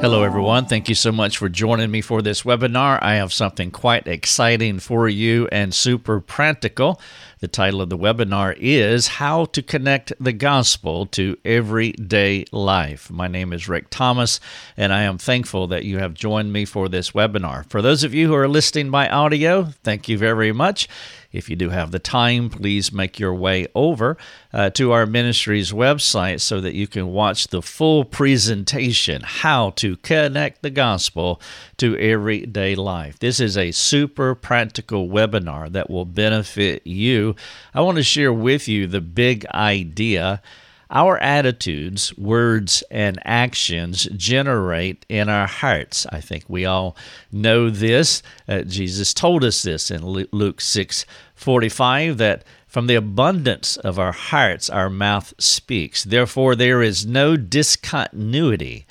Hello, everyone. Thank you so much for joining me for this webinar. I have something quite exciting for you and super practical. The title of the webinar is How to Connect the Gospel to Everyday Life. My name is Rick Thomas, and I am thankful that you have joined me for this webinar. For those of you who are listening by audio, thank you very much. If you do have the time, please make your way over uh, to our ministry's website so that you can watch the full presentation how to connect the gospel to everyday life. This is a super practical webinar that will benefit you. I want to share with you the big idea our attitudes, words, and actions generate in our hearts. I think we all know this. Uh, Jesus told us this in Luke 6 45 that from the abundance of our hearts our mouth speaks. Therefore, there is no discontinuity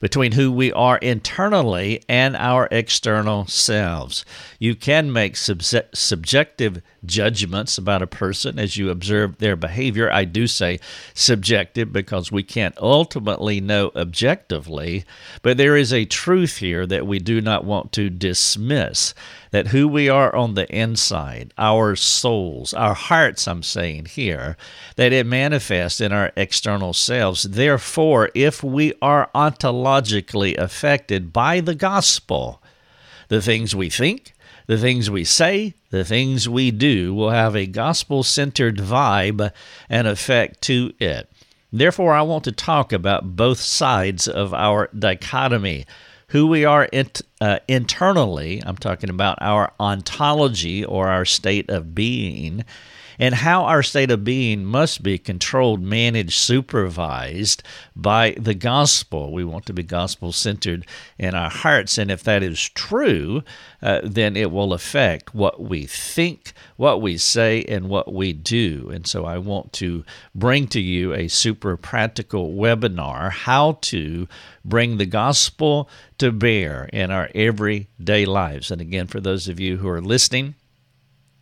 between who we are internally and our external selves. You can make subjective judgments about a person as you observe their behavior. I do say subjective because we can't ultimately know objectively, but there is a truth here that we do not want to dismiss that who we are on the inside, our souls, our hearts, I'm saying here, that it manifests in our external selves. Therefore, if we are ontologically affected by the gospel, the things we think, the things we say, the things we do will have a gospel centered vibe and effect to it. Therefore, I want to talk about both sides of our dichotomy who we are int, uh, internally, I'm talking about our ontology or our state of being, and how our state of being must be controlled, managed, supervised by the gospel. We want to be gospel centered in our hearts. And if that is true, uh, then it will affect what we think, what we say, and what we do. And so I want to bring to you a super practical webinar how to bring the gospel to bear in our everyday lives. And again, for those of you who are listening,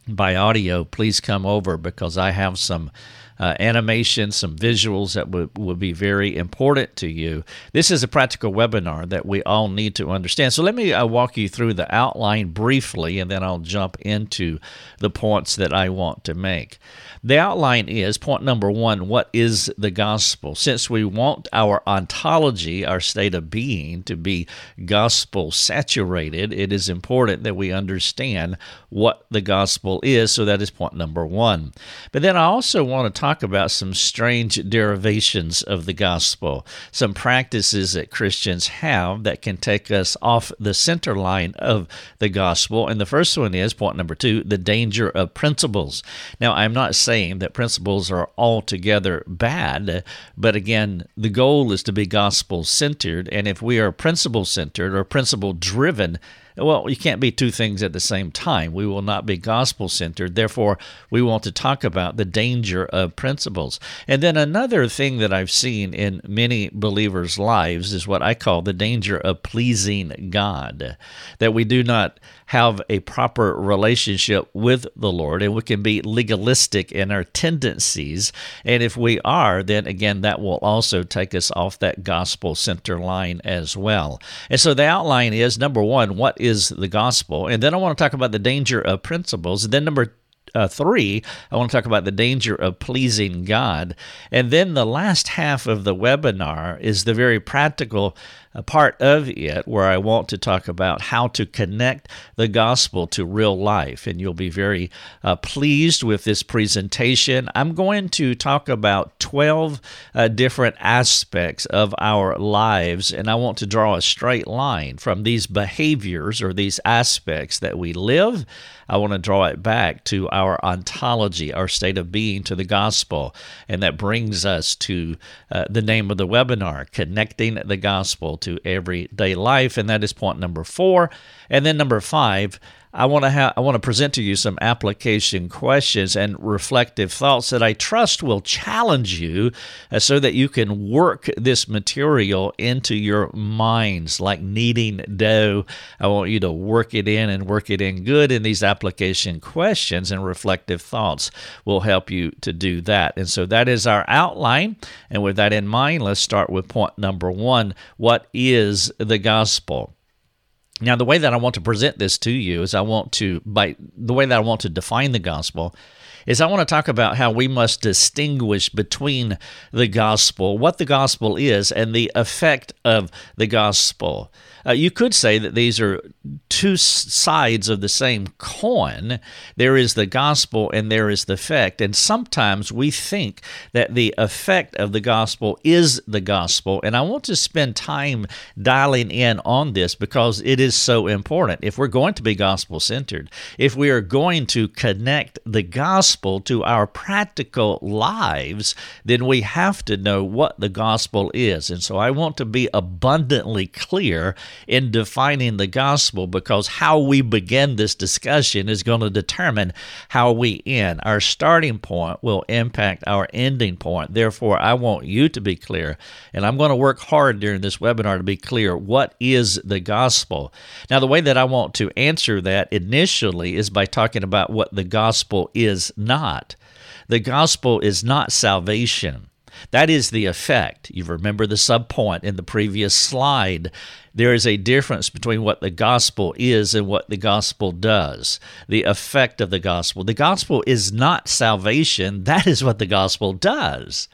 by audio, please come over because I have some uh, animation, some visuals that would, would be very important to you. This is a practical webinar that we all need to understand. So let me uh, walk you through the outline briefly, and then I'll jump into the points that I want to make. The outline is point number one what is the gospel? Since we want our ontology, our state of being, to be gospel saturated, it is important that we understand what the gospel is. So that is point number one. But then I also want to talk about some strange derivations of the gospel, some practices that Christians have that can take us off the center line of the gospel. And the first one is point number two the danger of principles. Now, I'm not saying that principles are altogether bad, but again, the goal is to be gospel centered. And if we are principle centered or principle driven, well, you can't be two things at the same time. We will not be gospel centered. Therefore, we want to talk about the danger of principles. And then another thing that I've seen in many believers' lives is what I call the danger of pleasing God, that we do not have a proper relationship with the Lord and we can be legalistic in our tendencies. And if we are, then again, that will also take us off that gospel center line as well. And so the outline is number one, what is the gospel? And then I want to talk about the danger of principles. And then number uh, three, I want to talk about the danger of pleasing God. And then the last half of the webinar is the very practical a part of it where I want to talk about how to connect the gospel to real life. And you'll be very uh, pleased with this presentation. I'm going to talk about 12 uh, different aspects of our lives, and I want to draw a straight line from these behaviors or these aspects that we live. I want to draw it back to our ontology, our state of being, to the gospel. And that brings us to uh, the name of the webinar, Connecting the Gospel to Everyday Life. And that is point number four. And then number five, I want to have I want to present to you some application questions and reflective thoughts that I trust will challenge you uh, so that you can work this material into your minds like kneading dough. I want you to work it in and work it in good and these application questions and reflective thoughts will help you to do that. And so that is our outline and with that in mind, let's start with point number 1. What is the gospel? Now, the way that I want to present this to you is I want to, by the way that I want to define the gospel, is I want to talk about how we must distinguish between the gospel, what the gospel is, and the effect of the gospel. Uh, you could say that these are two sides of the same coin. There is the gospel and there is the effect. And sometimes we think that the effect of the gospel is the gospel. And I want to spend time dialing in on this because it is so important. If we're going to be gospel centered, if we are going to connect the gospel to our practical lives, then we have to know what the gospel is. And so I want to be abundantly clear in defining the gospel because how we begin this discussion is going to determine how we end. Our starting point will impact our ending point. Therefore, I want you to be clear, and I'm going to work hard during this webinar to be clear what is the gospel. Now, the way that I want to answer that initially is by talking about what the gospel is not. The gospel is not salvation. That is the effect. You remember the subpoint in the previous slide. There is a difference between what the gospel is and what the gospel does. The effect of the gospel. The gospel is not salvation, that is what the gospel does.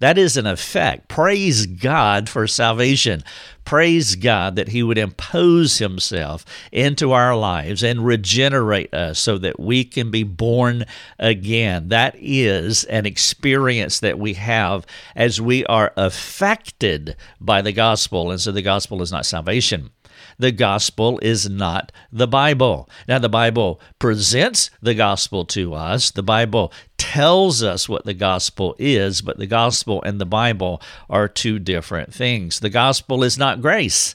That is an effect. Praise God for salvation. Praise God that He would impose Himself into our lives and regenerate us so that we can be born again. That is an experience that we have as we are affected by the gospel. And so the gospel is not salvation the gospel is not the Bible. Now, the Bible presents the gospel to us, the Bible tells us what the gospel is, but the gospel and the Bible are two different things. The gospel is not grace,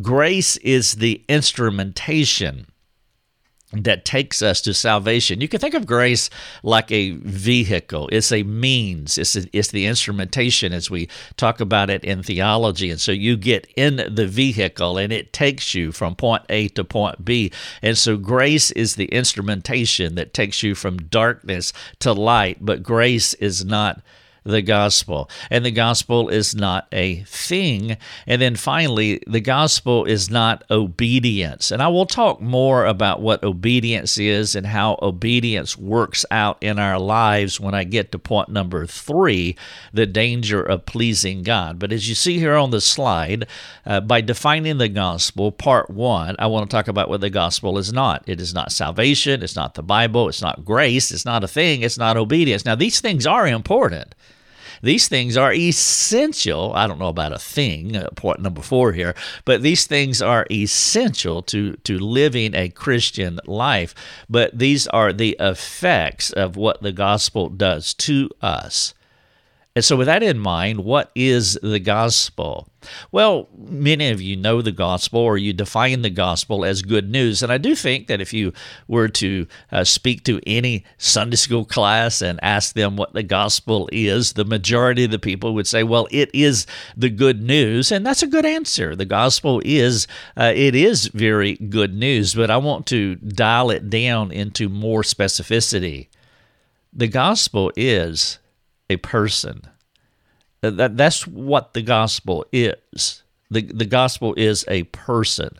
grace is the instrumentation that takes us to salvation. You can think of grace like a vehicle. It's a means. It's a, it's the instrumentation as we talk about it in theology. And so you get in the vehicle and it takes you from point A to point B. And so grace is the instrumentation that takes you from darkness to light, but grace is not the gospel. And the gospel is not a thing. And then finally, the gospel is not obedience. And I will talk more about what obedience is and how obedience works out in our lives when I get to point number three the danger of pleasing God. But as you see here on the slide, uh, by defining the gospel, part one, I want to talk about what the gospel is not. It is not salvation, it's not the Bible, it's not grace, it's not a thing, it's not obedience. Now, these things are important. These things are essential. I don't know about a thing, uh, point number four here, but these things are essential to, to living a Christian life. But these are the effects of what the gospel does to us. And so, with that in mind, what is the gospel? Well, many of you know the gospel or you define the gospel as good news. And I do think that if you were to uh, speak to any Sunday school class and ask them what the gospel is, the majority of the people would say, well, it is the good news. And that's a good answer. The gospel is, uh, it is very good news, but I want to dial it down into more specificity. The gospel is a person. That, that's what the gospel is. The, the gospel is a person.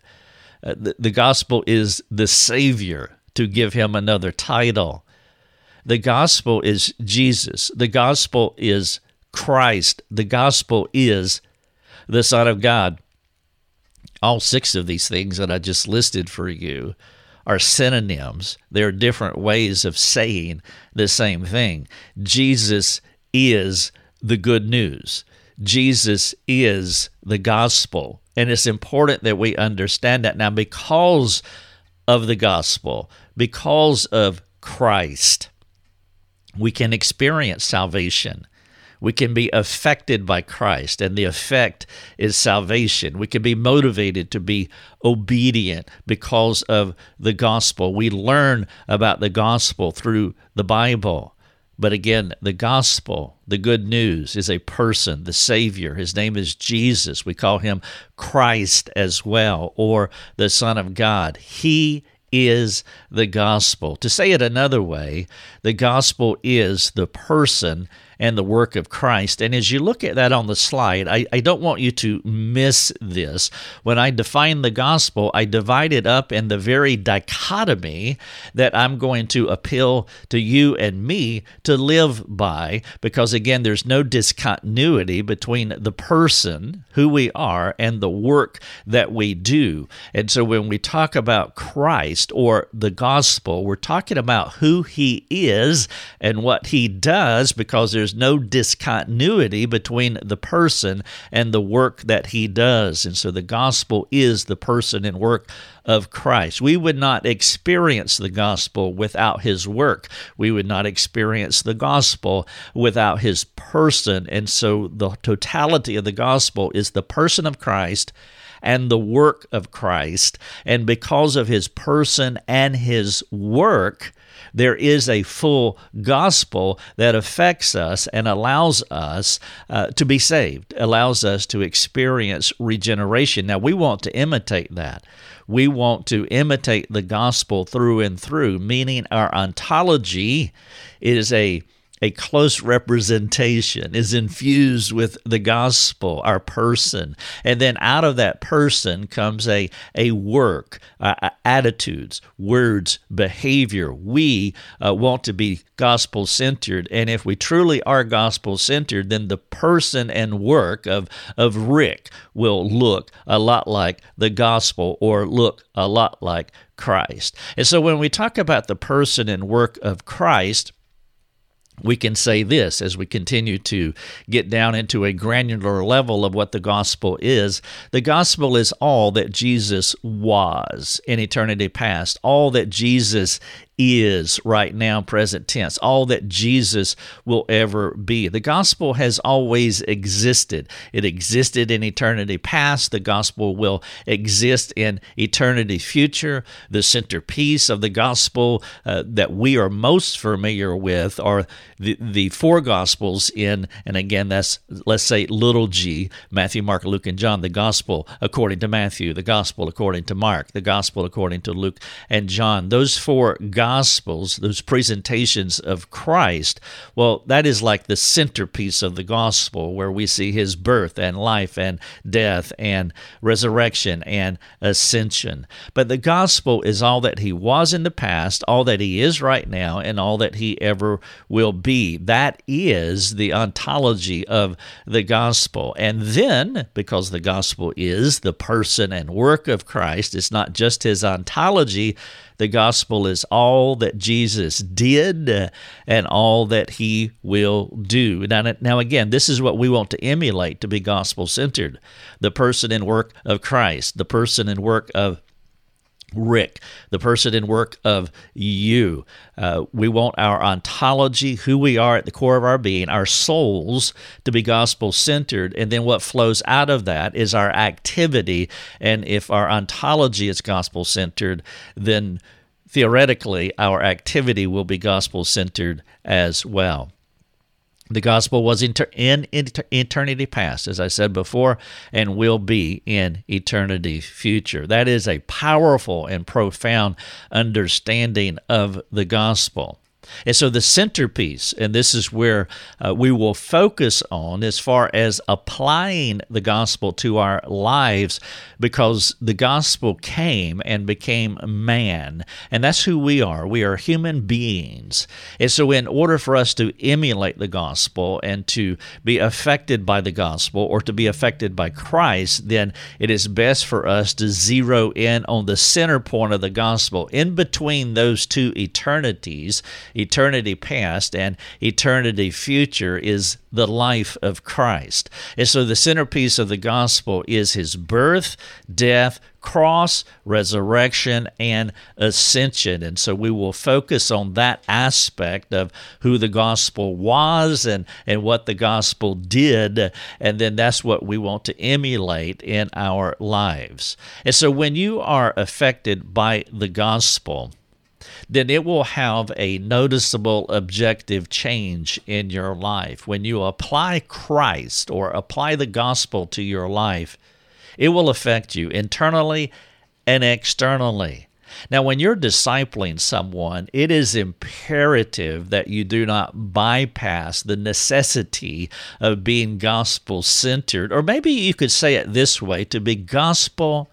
Uh, the, the gospel is the Savior, to give him another title. The gospel is Jesus. The gospel is Christ. The gospel is the Son of God. All six of these things that I just listed for you are synonyms. They're different ways of saying the same thing. Jesus is the good news. Jesus is the gospel. And it's important that we understand that now because of the gospel, because of Christ, we can experience salvation. We can be affected by Christ, and the effect is salvation. We can be motivated to be obedient because of the gospel. We learn about the gospel through the Bible. But again, the gospel, the good news, is a person, the Savior. His name is Jesus. We call him Christ as well, or the Son of God. He is the gospel. To say it another way, the gospel is the person and the work of Christ. And as you look at that on the slide, I, I don't want you to miss this. When I define the gospel, I divide it up in the very dichotomy that I'm going to appeal to you and me to live by, because again, there's no discontinuity between the person, who we are, and the work that we do. And so when we talk about Christ or the gospel, we're talking about who he is and what he does because there's there's no discontinuity between the person and the work that he does. And so the gospel is the person and work of Christ. We would not experience the gospel without his work. We would not experience the gospel without his person. And so the totality of the gospel is the person of Christ and the work of Christ. And because of his person and his work, there is a full gospel that affects us and allows us uh, to be saved, allows us to experience regeneration. Now, we want to imitate that. We want to imitate the gospel through and through, meaning our ontology is a a close representation, is infused with the gospel, our person. And then out of that person comes a, a work, uh, uh attitudes, words, behavior. We uh, want to be gospel centered. And if we truly are gospel centered, then the person and work of, of Rick will look a lot like the gospel or look a lot like Christ. And so when we talk about the person and work of Christ, we can say this as we continue to get down into a granular level of what the gospel is. The gospel is all that Jesus was in eternity past, all that Jesus is right now, present tense, all that Jesus will ever be. The gospel has always existed. It existed in eternity past. The gospel will exist in eternity future. The centerpiece of the gospel uh, that we are most familiar with are the, the four gospels in, and again, that's, let's say, little g Matthew, Mark, Luke, and John. The gospel according to Matthew, the gospel according to Mark, the gospel according to Luke and John. Those four gospels Gospels, those presentations of Christ, well, that is like the centerpiece of the gospel where we see his birth and life and death and resurrection and ascension. But the gospel is all that he was in the past, all that he is right now, and all that he ever will be. That is the ontology of the gospel. And then, because the gospel is the person and work of Christ, it's not just his ontology, the gospel is all that Jesus did uh, and all that he will do. Now, now, again, this is what we want to emulate to be gospel centered the person and work of Christ, the person and work of Rick, the person and work of you. Uh, we want our ontology, who we are at the core of our being, our souls to be gospel centered. And then what flows out of that is our activity. And if our ontology is gospel centered, then theoretically our activity will be gospel centered as well. The gospel was in, in, eternity past, as I said before, and will be in eternity future. That is a powerful and profound understanding of the gospel. And so the centerpiece, and this is where uh, we will focus on as far as applying the gospel to our lives, because the gospel came and became man. And that's who we are. We are human beings. And so, in order for us to emulate the gospel and to be affected by the gospel or to be affected by Christ, then it is best for us to zero in on the center point of the gospel. In between those two eternities, eternity past and eternity future is the life of Christ. And so the centerpiece of the gospel is his birth, death, cross, resurrection, and ascension. And so we will focus on that aspect of who the gospel was and, and what the gospel did. And then that's what we want to emulate in our lives. And so when you are affected by the gospel, then it will have a noticeable objective change in your life. When you apply Christ or apply the gospel to your life, it will affect you internally and externally. Now, when you're discipling someone, it is imperative that you do not bypass the necessity of being gospel centered, or maybe you could say it this way to be gospel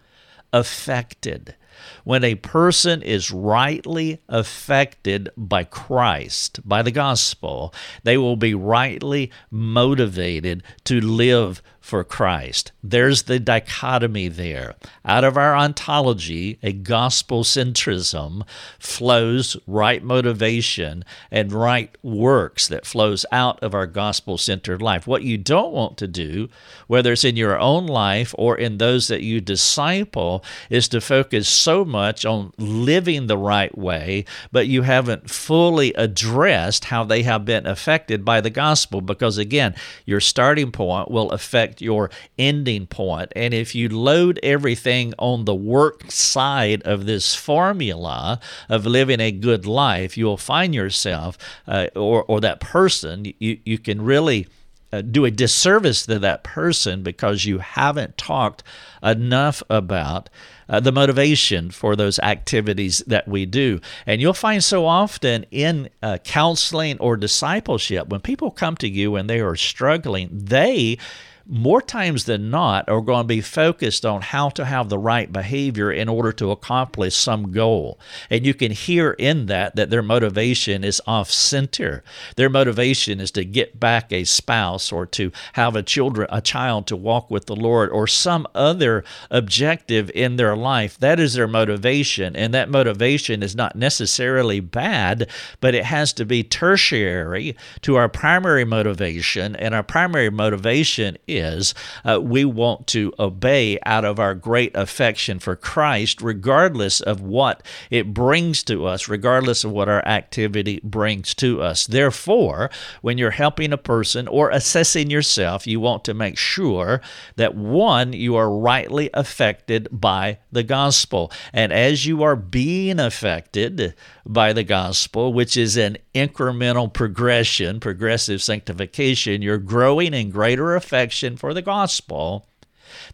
affected when a person is rightly affected by Christ, by the gospel, they will be rightly motivated to live for Christ. There's the dichotomy there. Out of our ontology, a gospel centrism flows right motivation and right works that flows out of our gospel centered life. What you don't want to do, whether it's in your own life or in those that you disciple, is to focus so much on living the right way, but you haven't fully addressed how they have been affected by the gospel. Because again, your starting point will affect your ending point. And if you load everything on the work side of this formula of living a good life, you will find yourself uh, or, or that person, you, you can really. Uh, do a disservice to that person because you haven't talked enough about uh, the motivation for those activities that we do. And you'll find so often in uh, counseling or discipleship, when people come to you and they are struggling, they more times than not are going to be focused on how to have the right behavior in order to accomplish some goal. And you can hear in that that their motivation is off center. Their motivation is to get back a spouse or to have a children a child to walk with the Lord or some other objective in their life. That is their motivation and that motivation is not necessarily bad, but it has to be tertiary to our primary motivation and our primary motivation is is, uh, we want to obey out of our great affection for Christ, regardless of what it brings to us, regardless of what our activity brings to us. Therefore, when you're helping a person or assessing yourself, you want to make sure that one, you are rightly affected by the gospel. And as you are being affected by the gospel, which is an incremental progression, progressive sanctification, you're growing in greater affection for the gospel,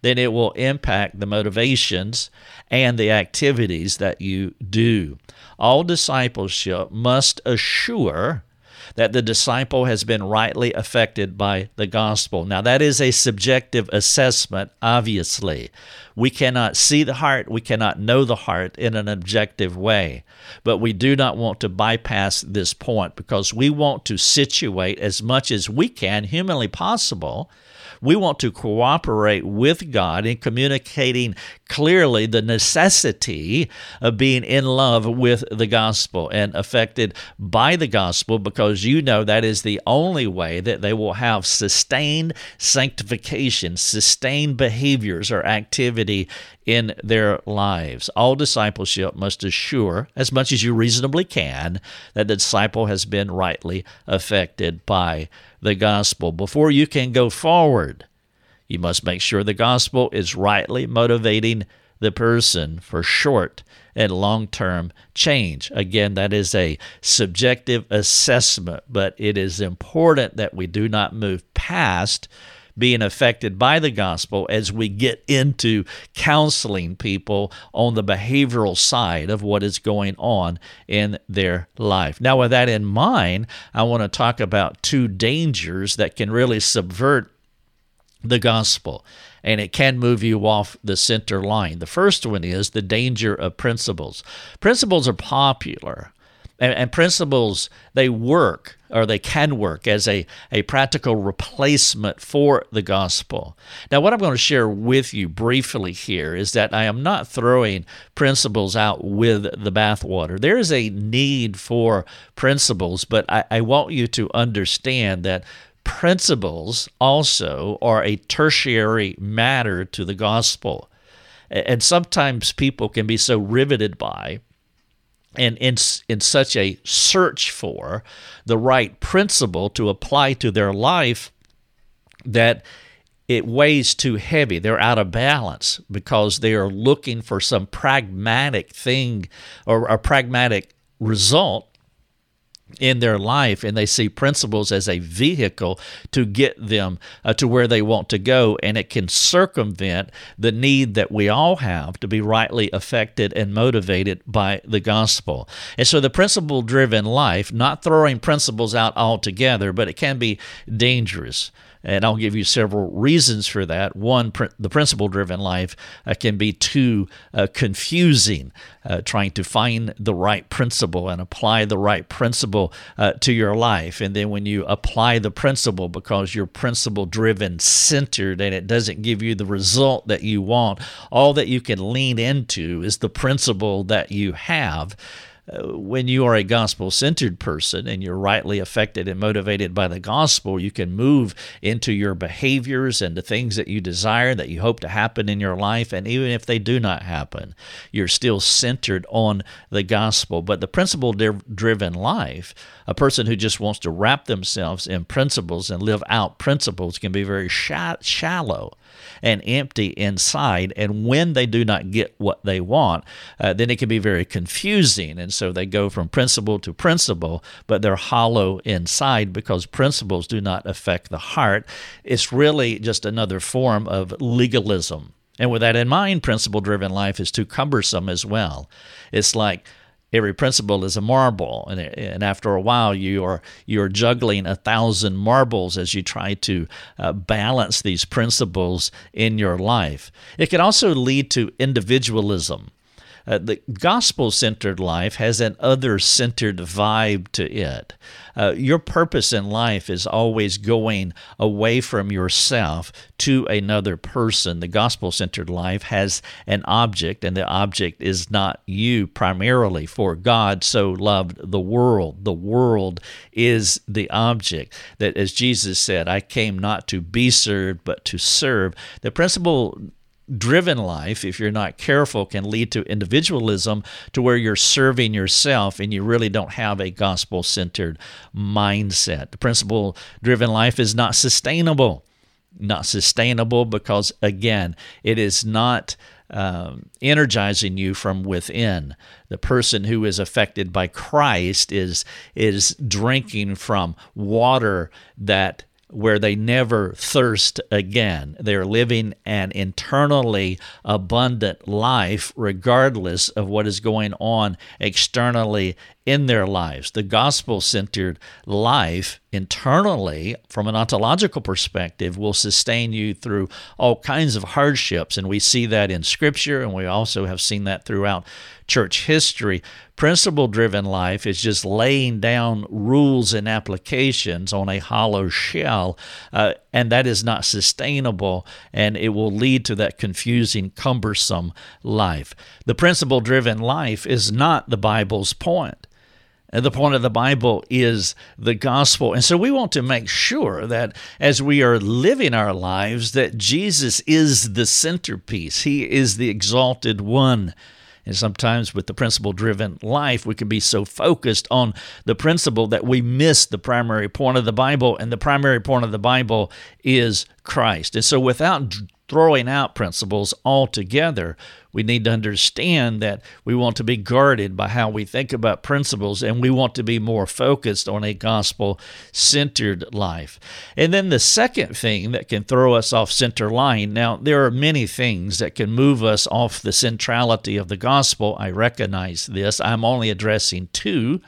then it will impact the motivations and the activities that you do. All discipleship must assure that the disciple has been rightly affected by the gospel. Now, that is a subjective assessment, obviously. We cannot see the heart, we cannot know the heart in an objective way. But we do not want to bypass this point because we want to situate as much as we can, humanly possible, we want to cooperate with God in communicating clearly the necessity of being in love with the gospel and affected by the gospel because you know that is the only way that they will have sustained sanctification, sustained behaviors or activity in their lives. All discipleship must assure, as much as you reasonably can, that the disciple has been rightly affected by the gospel. Before you can go forward, you must make sure the gospel is rightly motivating the person for short and long term change. Again, that is a subjective assessment, but it is important that we do not move past being affected by the gospel as we get into counseling people on the behavioral side of what is going on in their life. Now, with that in mind, I want to talk about two dangers that can really subvert the gospel and it can move you off the center line. The first one is the danger of principles. Principles are popular And, and, principles, they work or they can work as a, a practical replacement for the gospel. Now, what I'm going to share with you briefly here is that I am not throwing principles out with the bathwater. There is a need for principles, but I, I want you to understand that principles also are a tertiary matter to the gospel. And sometimes people can be so riveted by and in, in such a search for the right principle to apply to their life that it weighs too heavy. They're out of balance because they are looking for some pragmatic thing or a pragmatic result in their life and they see principles as a vehicle to get them uh, to where they want to go and it can circumvent the need that we all have to be rightly affected and motivated by the gospel. And so the principle driven life not throwing principles out altogether but it can be dangerous and I'll give you several reasons for that. One, pr- the principle driven life uh, can be too uh, confusing, uh, trying to find the right principle and apply the right principle uh, to your life. And then when you apply the principle because you're principle driven centered and it doesn't give you the result that you want, all that you can lean into is the principle that you have when you are a gospel centered person and you're rightly affected and motivated by the gospel, you can move into your behaviors and the things that you desire that you hope to happen in your life. And even if they do not happen, you're still centered on the gospel. But the principle driven life, a person who just wants to wrap themselves in principles and live out principles, can be very shallow and empty inside. And when they do not get what they want, uh, then it can be very confusing. And so they go from principle to principle, but they're hollow inside because principles do not affect the heart. It's really just another form of legalism. And with that in mind, principle driven life is too cumbersome as well. It's like every principle is a marble and, and after a while you are you're juggling a thousand marbles as you try to uh, balance these principles in your life. It can also lead to individualism uh, the gospel centered life has an other centered vibe to it. Uh, your purpose in life is always going away from yourself to another person. The gospel centered life has an object, and the object is not you primarily, for God so loved the world. The world is the object. That, as Jesus said, I came not to be served, but to serve. The principle driven life, if you're not careful, can lead to individualism to where you're serving yourself and you really don't have a gospel centered mindset. The principle driven life is not sustainable. Not sustainable because, again, it is not. Um, energizing you from within. The person who is affected by Christ is is drinking from water that where they never thirst again. They're living an internally abundant life, regardless of what is going on externally in their lives. The gospel centered life internally, from an ontological perspective, will sustain you through all kinds of hardships. And we see that in Scripture, and we also have seen that throughout church history. Principle driven life is just laying down rules and applications on a hollow shell, uh, and that is not sustainable, and it will lead to that confusing, cumbersome life. The principle driven life is not the Bible's point. The point of the Bible is the gospel. And so we want to make sure that as we are living our lives that Jesus is the centerpiece. He is the exalted one. And sometimes with the principle driven life, we can be so focused on the principle that we miss the primary point of the Bible. And the primary point of the Bible is Christ. And so without throwing out principles altogether. We need to understand that we want to be guarded by how we think about principles and we want to be more focused on a gospel centered life. And then the second thing that can throw us off center line now, there are many things that can move us off the centrality of the gospel. I recognize this. I'm only addressing two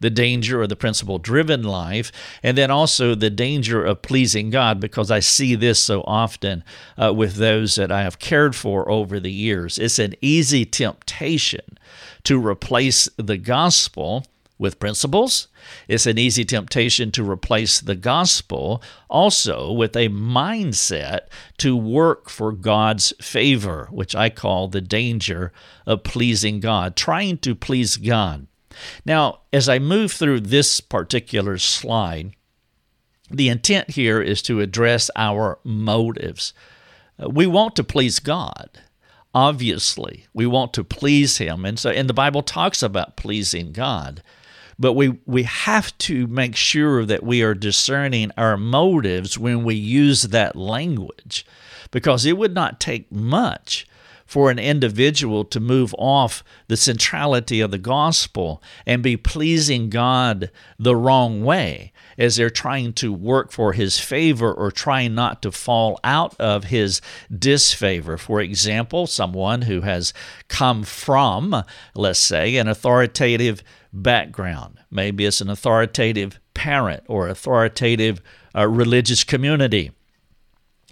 the danger of the principle driven life, and then also the danger of pleasing God, because I see this so often uh, with those that I have cared for over the years. It's an easy temptation to replace the gospel with principles. It's an easy temptation to replace the gospel also with a mindset to work for God's favor, which I call the danger of pleasing God, trying to please God. Now, as I move through this particular slide, the intent here is to address our motives. Uh, we want to please God obviously we want to please him and so and the bible talks about pleasing god but we, we have to make sure that we are discerning our motives when we use that language, because it would not take much for an individual to move off the centrality of the gospel and be pleasing God the wrong way as they're trying to work for his favor or trying not to fall out of his disfavor. For example, someone who has come from, let's say, an authoritative background. Maybe it's an authoritative parent or authoritative uh, religious community.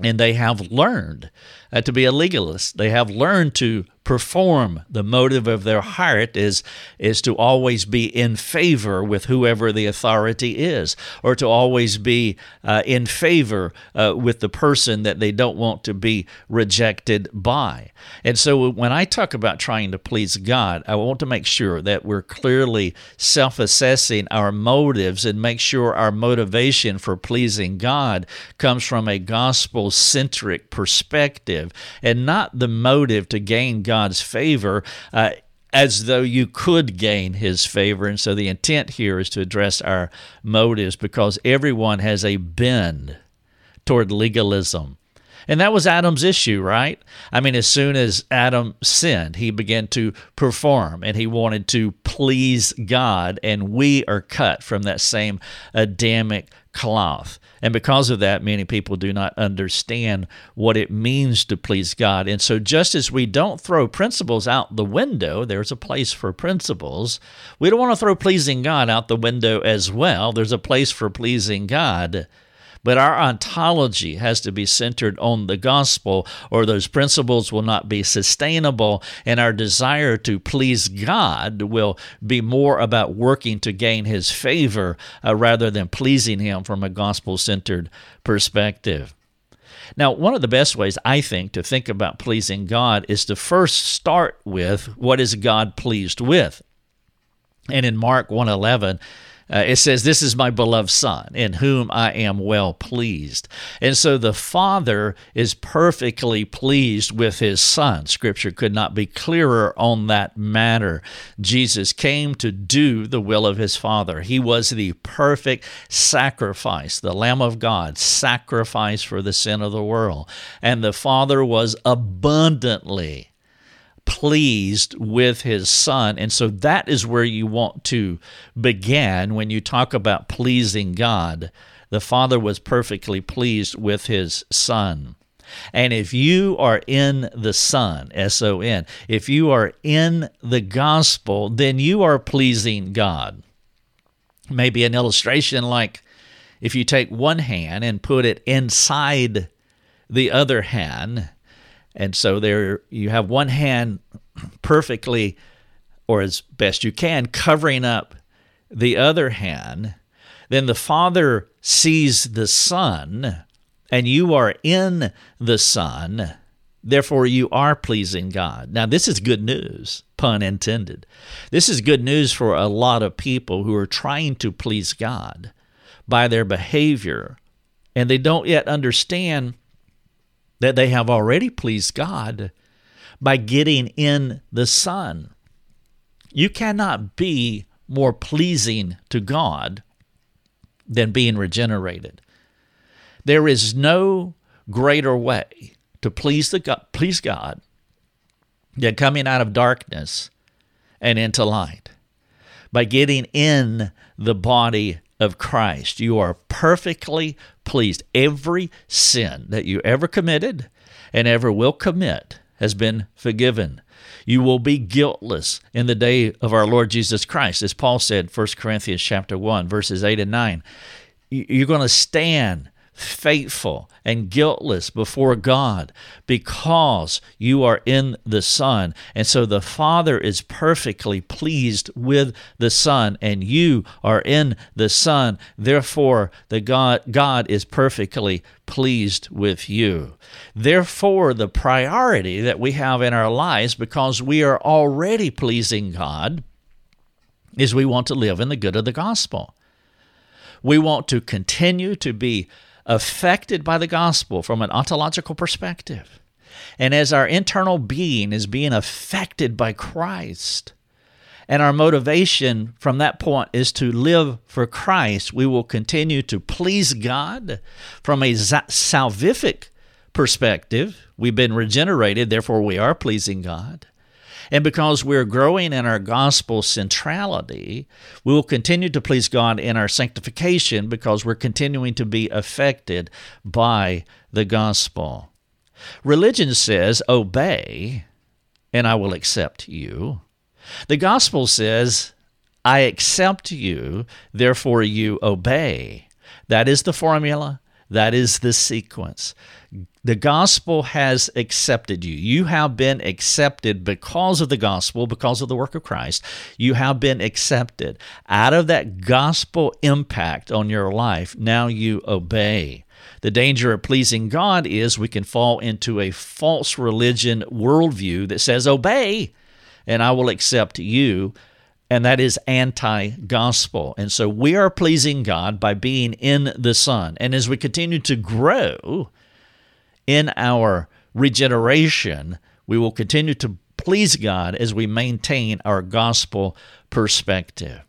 And they have learned uh, to be a legalist. They have learned to perform. The motive of their heart is, is to always be in favor with whoever the authority is, or to always be uh, in favor uh, with the person that they don't want to be rejected by. And so when I talk about trying to please God, I want to make sure that we're clearly self assessing our motives and make sure our motivation for pleasing God comes from a gospel centric perspective and not the motive to gain God God's favor. Uh, as though you could gain his favor. And so the intent here is to address our motives because everyone has a bend toward legalism. And that was Adam's issue, right? I mean, as soon as Adam sinned, he began to perform and he wanted to please God. And we are cut from that same Adamic cloth. And because of that, many people do not understand what it means to please God. And so, just as we don't throw principles out the window, there's a place for principles. We don't want to throw pleasing God out the window as well. There's a place for pleasing God. But our ontology has to be centered on the gospel, or those principles will not be sustainable. And our desire to please God will be more about working to gain his favor uh, rather than pleasing him from a gospel centered perspective. Now, one of the best ways I think to think about pleasing God is to first start with what is God pleased with. And in Mark 111, uh, it says, This is my beloved Son, in whom I am well pleased. And so the Father is perfectly pleased with his Son. Scripture could not be clearer on that matter. Jesus came to do the will of his Father. He was the perfect sacrifice, the Lamb of God, sacrifice for the sin of the world. And the Father was abundantly pleased with his son. And so that is where you want to begin when you talk about pleasing God. The Father was perfectly pleased with his son. And if you are in the Son, S O N, if you are in the gospel, then you are pleasing God. Maybe an illustration like if you take one hand and put it inside the other hand, and so there you have one hand perfectly or as best you can covering up the other hand. Then the Father sees the Son and you are in the Son. Therefore, you are pleasing God. Now, this is good news, pun intended. This is good news for a lot of people who are trying to please God by their behavior, and they don't yet understand that they have already pleased God by getting in the Son. You cannot be more pleasing to God than being regenerated. There is no greater way to please the God, please God than coming out of darkness and into light. By getting in the body of Christ. You are perfectly pleased. Every sin that you ever committed and ever will commit has been forgiven. You will be guiltless in the day of our Lord Jesus Christ. As Paul said, 1 Corinthians chapter 1, verses 8 and 9. You're going to stand faithful and guiltless before God because you are in the Son. And so the Father is perfectly pleased with the Son, and you are in the Son. Therefore, the God, God is perfectly pleased with you. Therefore, the priority that we have in our lives, because we are already pleasing God, is we want to live in the good of the gospel. We want to continue to be affected by the gospel from an ontological perspective. And as our internal being is being affected by Christ, and our motivation from that point is to live for Christ, we will continue to please God from a salvific perspective. We've been regenerated, therefore, we are pleasing God. And because we're growing in our gospel centrality, we will continue to please God in our sanctification because we're continuing to be affected by the gospel. Religion says, Obey, and I will accept you. The gospel says, I accept you, therefore you obey. That is the formula. That is the sequence. The gospel has accepted you. You have been accepted because of the gospel, because of the work of Christ. You have been accepted. Out of that gospel impact on your life, now you obey. The danger of pleasing God is we can fall into a false religion worldview that says, Obey, and I will accept you and that is anti gospel. And so we are pleasing God by being in the Son. And as we continue to grow, in our regeneration, we will continue to please God as we maintain our gospel perspective.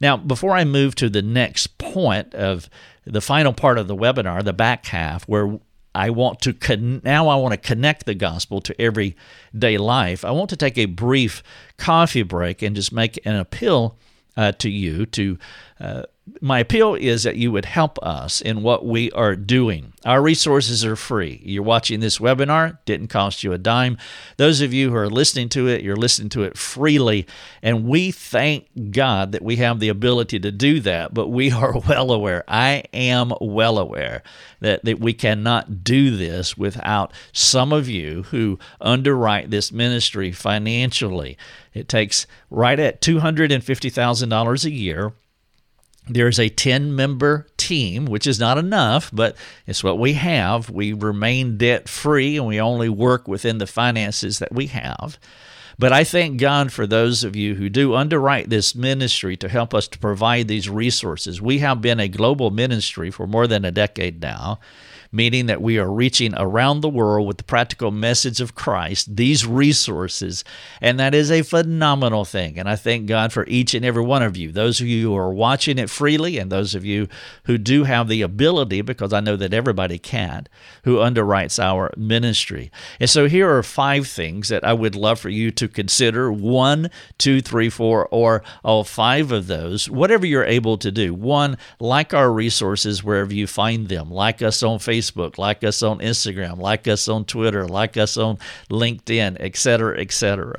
Now, before I move to the next point of the final part of the webinar, the back half, where I want to con- now I want to connect the gospel to everyday life. I want to take a brief coffee break and just make an appeal uh, to you to uh, my appeal is that you would help us in what we are doing. Our resources are free. You're watching this webinar, didn't cost you a dime. Those of you who are listening to it, you're listening to it freely. And we thank God that we have the ability to do that, but we are well aware, I am well aware, that, that we cannot do this without some of you who underwrite this ministry financially. It takes right at $250,000 a year there's a 10 member team, which is not enough, but it's what we have. We remain debt free and we only work within the finances that we have. But I thank God for those of you who do underwrite this ministry to help us to provide these resources. We have been a global ministry for more than a decade now meaning that we are reaching around the world with the practical message of Christ, these resources, and that is a phenomenal thing. And I thank God for each and every one of you, those of you who are watching it freely, and those of you who do have the ability, because I know that everybody can, who underwrites our ministry. And so here are five things that I would love for you to consider one, two, three, four, or all five of those, whatever you're able to do. One, like our resources wherever you find them, like us on Facebook Facebook, like us on Instagram, like us on Twitter, like us on LinkedIn, etc., etc.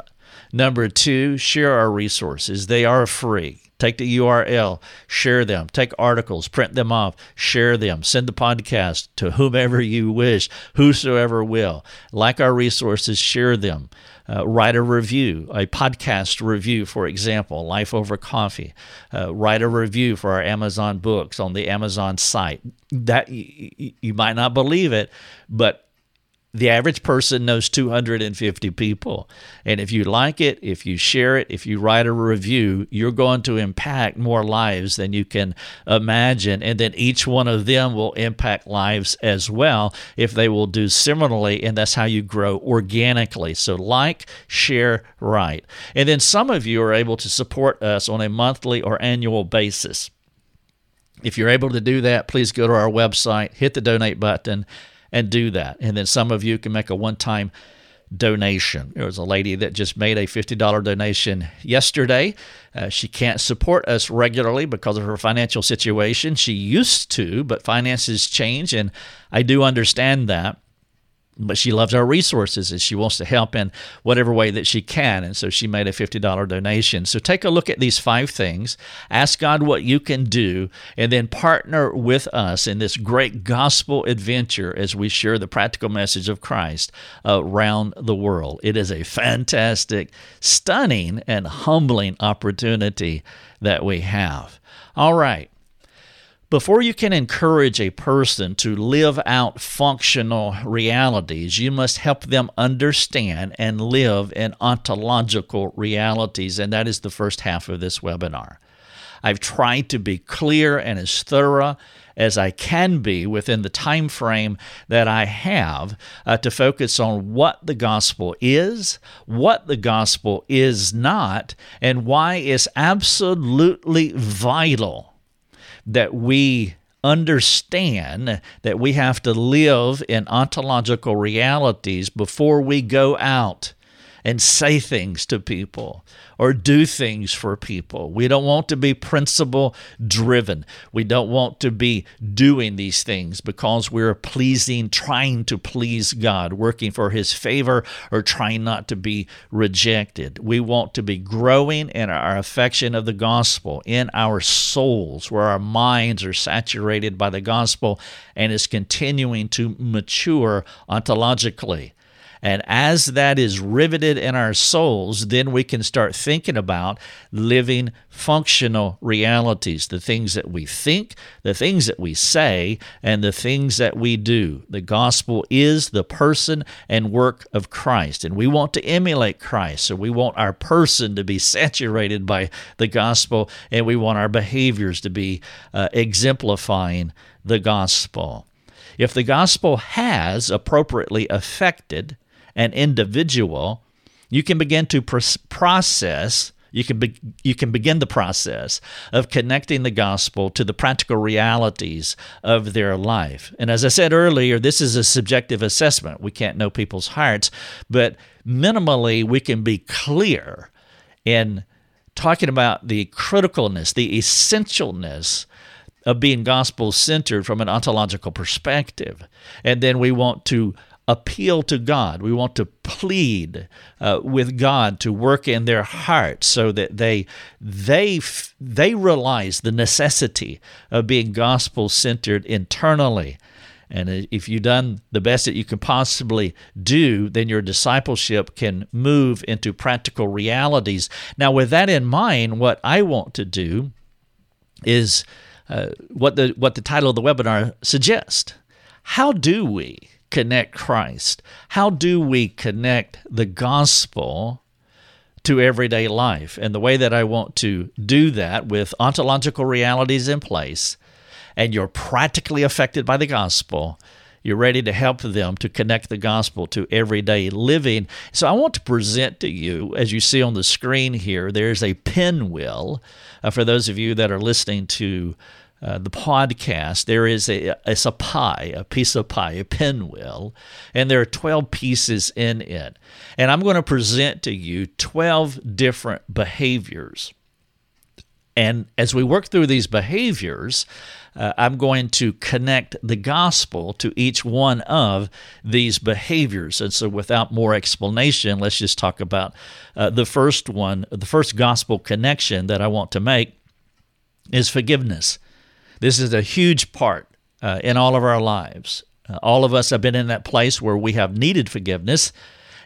Number two, share our resources. They are free. Take the URL, share them, take articles, print them off, share them, send the podcast to whomever you wish, whosoever will. Like our resources, share them. Uh, write a review, a podcast review, for example, Life Over Coffee. Uh, write a review for our Amazon books on the Amazon site. That you, you might not believe it, but the average person knows 250 people. And if you like it, if you share it, if you write a review, you're going to impact more lives than you can imagine. And then each one of them will impact lives as well if they will do similarly. And that's how you grow organically. So, like, share, write. And then some of you are able to support us on a monthly or annual basis. If you're able to do that, please go to our website, hit the donate button and do that. And then some of you can make a one time donation. There was a lady that just made a $50 donation yesterday. Uh, she can't support us regularly because of her financial situation. She used to, but finances change, and I do understand that. But she loves our resources and she wants to help in whatever way that she can. And so she made a $50 donation. So take a look at these five things, ask God what you can do, and then partner with us in this great gospel adventure as we share the practical message of Christ around the world. It is a fantastic, stunning, and humbling opportunity that we have. All right. Before you can encourage a person to live out functional realities, you must help them understand and live in ontological realities, and that is the first half of this webinar. I've tried to be clear and as thorough as I can be within the time frame that I have uh, to focus on what the gospel is, what the gospel is not, and why it's absolutely vital that we understand that we have to live in ontological realities before we go out and say things to people or do things for people. We don't want to be principle driven. We don't want to be doing these things because we're pleasing, trying to please God, working for His favor, or trying not to be rejected. We want to be growing in our affection of the gospel in our souls, where our minds are saturated by the gospel and is continuing to mature ontologically. And as that is riveted in our souls, then we can start thinking about living functional realities the things that we think, the things that we say, and the things that we do. The gospel is the person and work of Christ. And we want to emulate Christ. So we want our person to be saturated by the gospel, and we want our behaviors to be uh, exemplifying the gospel. If the gospel has appropriately affected an individual, you can begin to process you can be, you can begin the process of connecting the gospel to the practical realities of their life. And as I said earlier, this is a subjective assessment. We can't know people's hearts, but minimally we can be clear in talking about the criticalness, the essentialness of being gospel centered from an ontological perspective. And then we want to appeal to God. We want to plead uh, with God to work in their hearts so that they they they realize the necessity of being gospel centered internally. And if you've done the best that you can possibly do, then your discipleship can move into practical realities. Now, with that in mind, what I want to do is uh, what the what the title of the webinar suggests. How do we connect Christ? How do we connect the gospel to everyday life? And the way that I want to do that with ontological realities in place, and you're practically affected by the gospel, you're ready to help them to connect the gospel to everyday living. So I want to present to you, as you see on the screen here, there's a pinwheel. Uh, for those of you that are listening to uh, the podcast, there is a it's a pie, a piece of pie, a pinwheel, and there are 12 pieces in it. And I'm going to present to you 12 different behaviors. And as we work through these behaviors, uh, I'm going to connect the gospel to each one of these behaviors. And so, without more explanation, let's just talk about uh, the first one. The first gospel connection that I want to make is forgiveness. This is a huge part uh, in all of our lives. Uh, all of us have been in that place where we have needed forgiveness,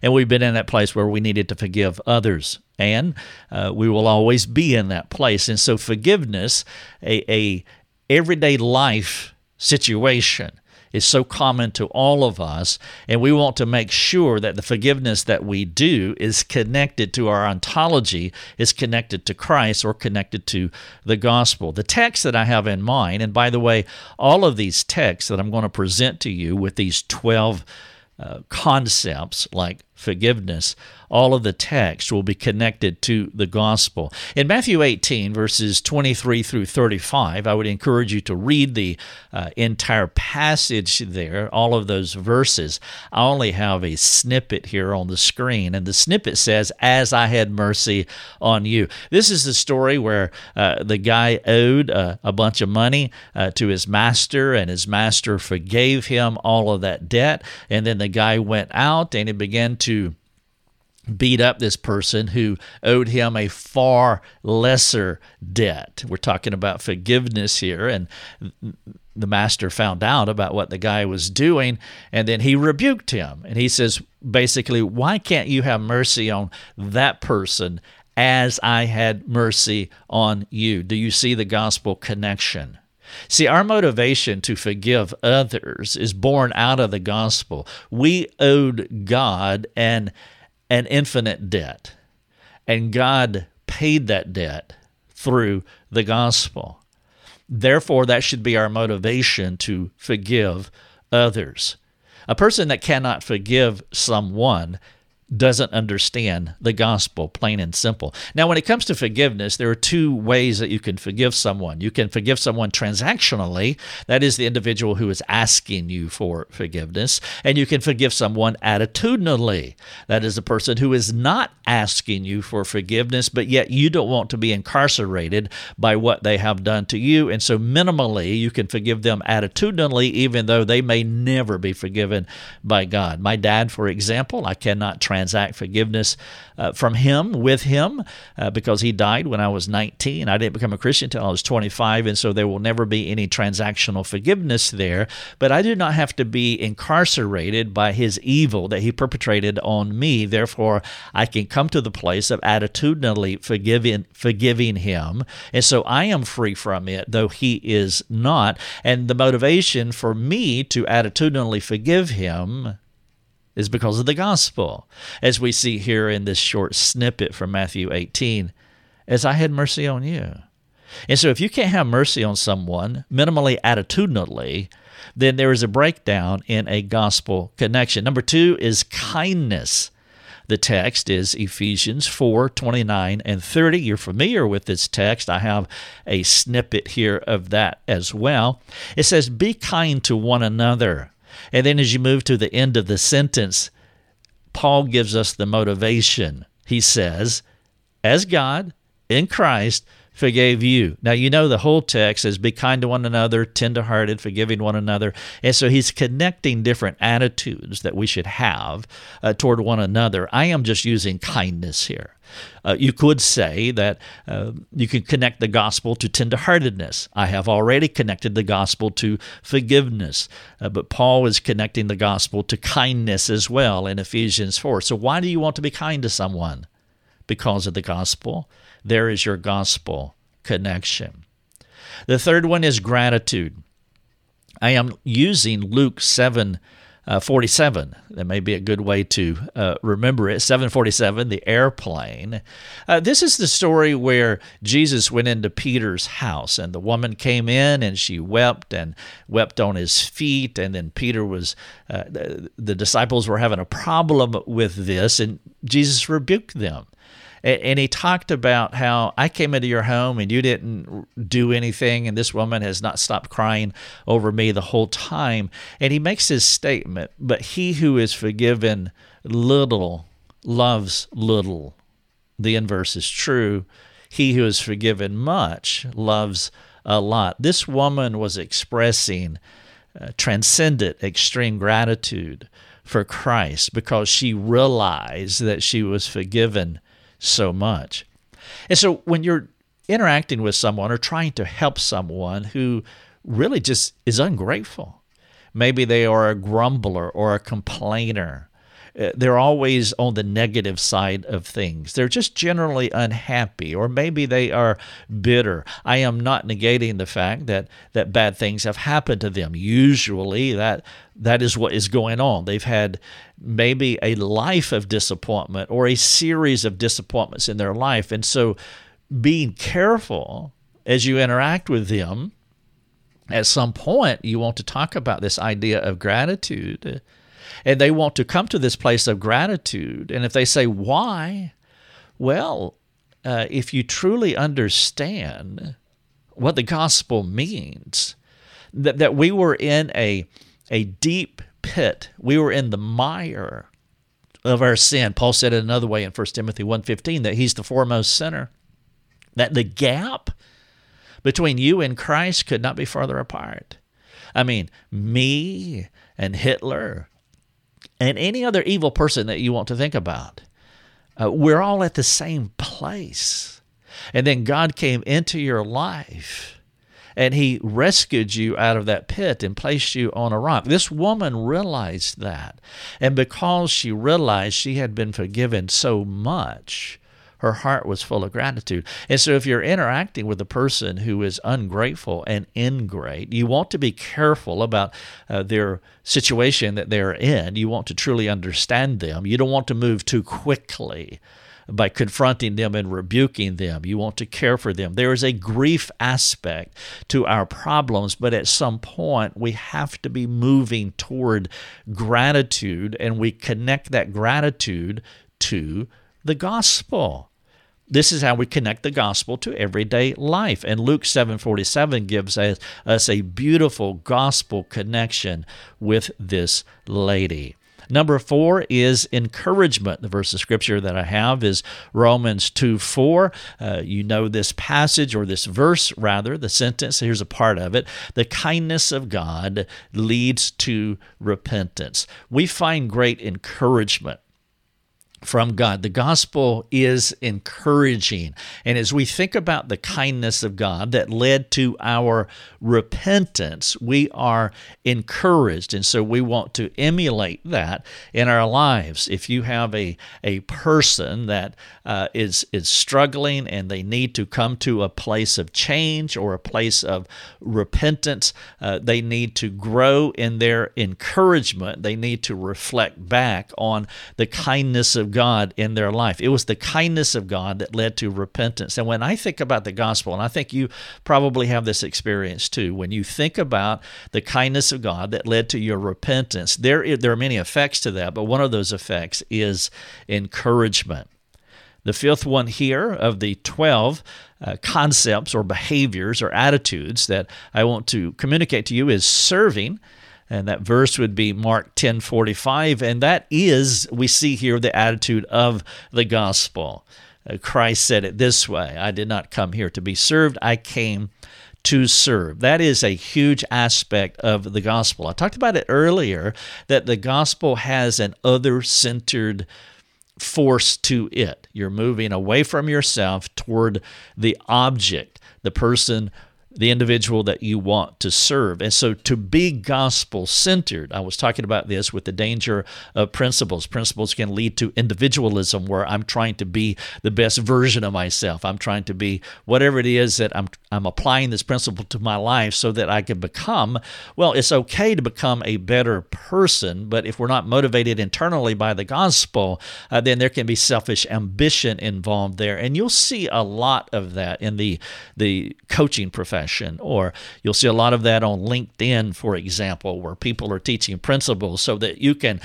and we've been in that place where we needed to forgive others. And uh, we will always be in that place. And so, forgiveness, a, a everyday life situation, is so common to all of us, and we want to make sure that the forgiveness that we do is connected to our ontology, is connected to Christ, or connected to the gospel. The text that I have in mind, and by the way, all of these texts that I'm going to present to you with these 12 uh, concepts like forgiveness, all of the text will be connected to the gospel. In Matthew 18, verses 23 through 35, I would encourage you to read the uh, entire passage there, all of those verses. I only have a snippet here on the screen, and the snippet says, As I had mercy on you. This is the story where uh, the guy owed uh, a bunch of money uh, to his master, and his master forgave him all of that debt. And then the guy went out and he began to beat up this person who owed him a far lesser debt. We're talking about forgiveness here, and the master found out about what the guy was doing, and then he rebuked him. And he says, basically, why can't you have mercy on that person as I had mercy on you? Do you see the gospel connection? See, our motivation to forgive others is born out of the gospel. We owed God and an infinite debt. And God paid that debt through the gospel. Therefore, that should be our motivation to forgive others. A person that cannot forgive someone doesn't understand the gospel, plain and simple. Now, when it comes to forgiveness, there are two ways that you can forgive someone. You can forgive someone transactionally, that is, the individual who is asking you for forgiveness, and you can forgive someone attitudinally, that is, the person who is not asking you for forgiveness, but yet you don't want to be incarcerated by what they have done to you. And so, minimally, you can forgive them attitudinally, even though they may never be forgiven by God. My dad, for example, I cannot transact forgiveness uh, from him with him uh, because he died when I was 19. I didn't become a Christian until I was 25, and so there will never be any transactional forgiveness there. But I do not have to be incarcerated by his evil that he perpetrated on me. Therefore, I can come to the place of attitudinally forgiving, forgiving him. And so I am free from it, though he is not. And the motivation for me to attitudinally forgive him is because of the gospel, as we see here in this short snippet from Matthew 18, as I had mercy on you. And so, if you can't have mercy on someone, minimally attitudinally, then there is a breakdown in a gospel connection. Number two is kindness. The text is Ephesians 4 29 and 30. You're familiar with this text. I have a snippet here of that as well. It says, Be kind to one another and then as you move to the end of the sentence, Paul gives us the motivation. He says, As God in Christ forgave you. Now, you know the whole text is Be kind to one another, tenderhearted, forgiving one another. And so he's connecting different attitudes that we should have uh, toward one another. I am just using kindness here. Uh, you could say that uh, you can connect the gospel to tenderheartedness. I have already connected the gospel to forgiveness, uh, but Paul is connecting the gospel to kindness as well in Ephesians 4. So, why do you want to be kind to someone? Because of the gospel. There is your gospel connection. The third one is gratitude. I am using Luke 7 uh, 47. That may be a good way to uh, remember it. 747, the airplane. Uh, this is the story where Jesus went into Peter's house, and the woman came in and she wept and wept on his feet. And then Peter was, uh, the, the disciples were having a problem with this, and Jesus rebuked them and he talked about how I came into your home and you didn't do anything, and this woman has not stopped crying over me the whole time. And he makes his statement, but he who is forgiven little loves little. The inverse is true. He who is forgiven much loves a lot. This woman was expressing uh, transcendent, extreme gratitude for Christ because she realized that she was forgiven so much. And so when you're interacting with someone or trying to help someone who really just is ungrateful, maybe they are a grumbler or a complainer Uh, they're always on the negative side of things. They're just generally unhappy, or maybe they are bitter. I am not negating the fact that, that bad things have happened to them. Usually, that that is what is going on. They've had maybe a life of disappointment or a series of disappointments in their life. And so, being careful as you interact with them, at some point, you want to talk about this idea of gratitude And they want to come to this place of gratitude. And if they say, why? Well, uh, if you truly understand what the gospel means, that, that we were in a, a deep pit, we were in the mire of our sin. Paul said it another way in 1 Timothy 1.15 that he's the foremost sinner. That the gap between you and Christ could not be farther apart. I mean, me and Hitler and any other evil person that you want to think about, uh, we're all at the same place. And then God came into your life and he rescued you out of that pit and placed you on a rock. This woman realized that. And because she realized she had been forgiven so much, her heart was full of gratitude. And so, if you're interacting with a person who is ungrateful and ingrate, you want to be careful about uh, their situation that they're in. You want to truly understand them. You don't want to move too quickly by confronting them and rebuking them. You want to care for them. There is a grief aspect to our problems, but at some point we have to be moving toward gratitude and we connect that gratitude to the gospel. This is how we connect the gospel to everyday life. And Luke 7:47 gives us, us a beautiful gospel connection with this lady. Number four is encouragement. The verse of scripture that I have is Romans 2 4. Uh, you know this passage or this verse, rather, the sentence. Here's a part of it. The kindness of God leads to repentance. We find great encouragement from God. The gospel is encouraging. And as we think about the kindness of God that led to our repentance, we are encouraged. And so we want to emulate that in our lives. If you have a, a person that uh, is is struggling and they need to come to a place of change or a place of repentance, uh, they need to grow in their encouragement. They need to reflect back on the kindness of God in their life. It was the kindness of God that led to repentance. And when I think about the gospel, and I think you probably have this experience too, when you think about the kindness of God that led to your repentance, there, there are many effects to that, but one of those effects is encouragement. The fifth one here of the 12 uh, concepts or behaviors or attitudes that I want to communicate to you is serving and that verse would be Mark 10:45 and that is we see here the attitude of the gospel. Uh, Christ said it this way, I did not come here to be served, I came to serve. That is a huge aspect of the gospel. I talked about it earlier that the gospel has an other-centered force to it. You're moving away from yourself toward the object, the person the individual that you want to serve. And so to be gospel centered, I was talking about this with the danger of principles. Principles can lead to individualism where I'm trying to be the best version of myself. I'm trying to be whatever it is that I'm I'm applying this principle to my life so that I can become, well, it's okay to become a better person, but if we're not motivated internally by the gospel, uh, then there can be selfish ambition involved there. And you'll see a lot of that in the the coaching profession Or you'll see a lot of that on LinkedIn, for example, where people are teaching principles so that you can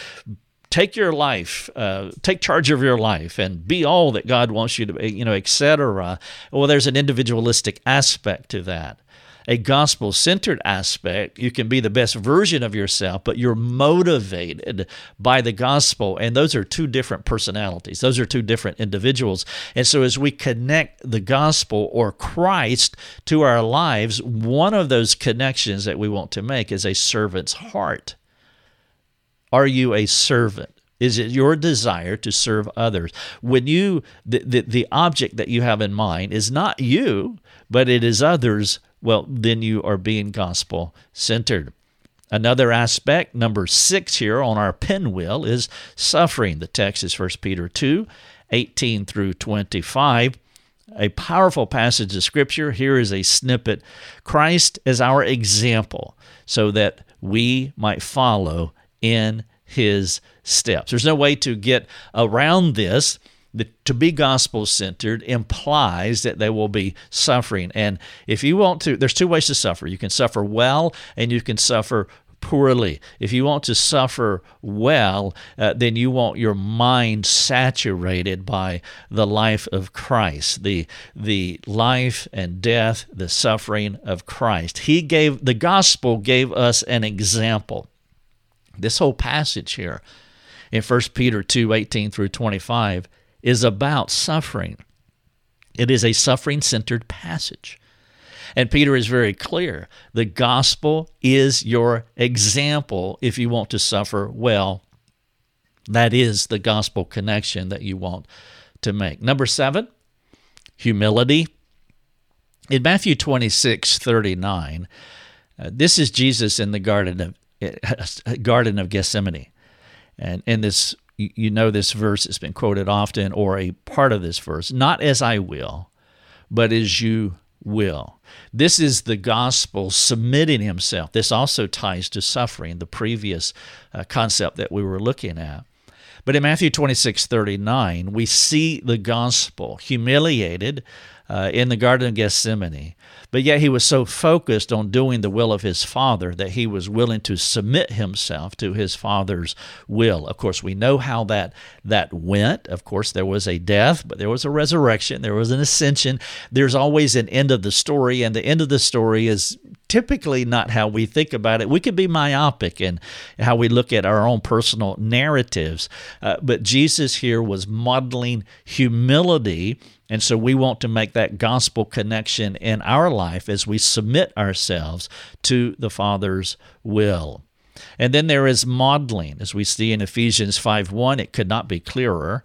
take your life, uh, take charge of your life, and be all that God wants you to be, you know, etc. Well, there's an individualistic aspect to that a gospel centered aspect. You can be the best version of yourself, but you're motivated by the gospel. And those are two different personalities, those are two different individuals. And so, as we connect the gospel or Christ to our lives, one of those connections that we want to make is a servant's heart. Are you a servant? Is it your desire to serve others? When you, the, the, the object that you have in mind is not you, but it is others well, then you are being gospel centered. Another aspect, number six here on our pinwheel, is suffering. The text is 1 Peter 2 18 through 25. A powerful passage of Scripture. Here is a snippet Christ as our example, so that we might follow in his steps. There's no way to get around this the, to be gospel centered implies that they will be suffering. And if you want to, there's two ways to suffer. You can suffer well and you can suffer poorly. If you want to suffer well, uh, then you want your mind saturated by the life of Christ, the the life and death, the suffering of Christ. He gave the gospel gave us an example. This whole passage here in 1 Peter 2 18 through 25 is about suffering. It is a suffering centered passage. And Peter is very clear the gospel is your example if you want to suffer well. That is the gospel connection that you want to make. Number seven, humility. In Matthew 26 39, uh, this is Jesus in the Garden of, Garden of Gethsemane. And in this, you know this verse has been quoted often, or a part of this verse, not as I will, but as you will. This is the gospel submitting himself. This also ties to suffering, the previous uh, concept that we were looking at. But in Matthew 26 39, we see the gospel humiliated uh, in the Garden of Gethsemane. But yet he was so focused on doing the will of his Father that he was willing to submit himself to his Father's will. Of course, we know how that, that went. Of course, there was a death, but there was a resurrection, there was an ascension. There's always an end of the story, and the end of the story is typically not how we think about it. We could be myopic in how we look at our own personal narratives, uh, but Jesus here was modeling humility. And so we want to make that gospel connection in our life as we submit ourselves to the Father's will. And then there is modeling, as we see in Ephesians 5 1, it could not be clearer.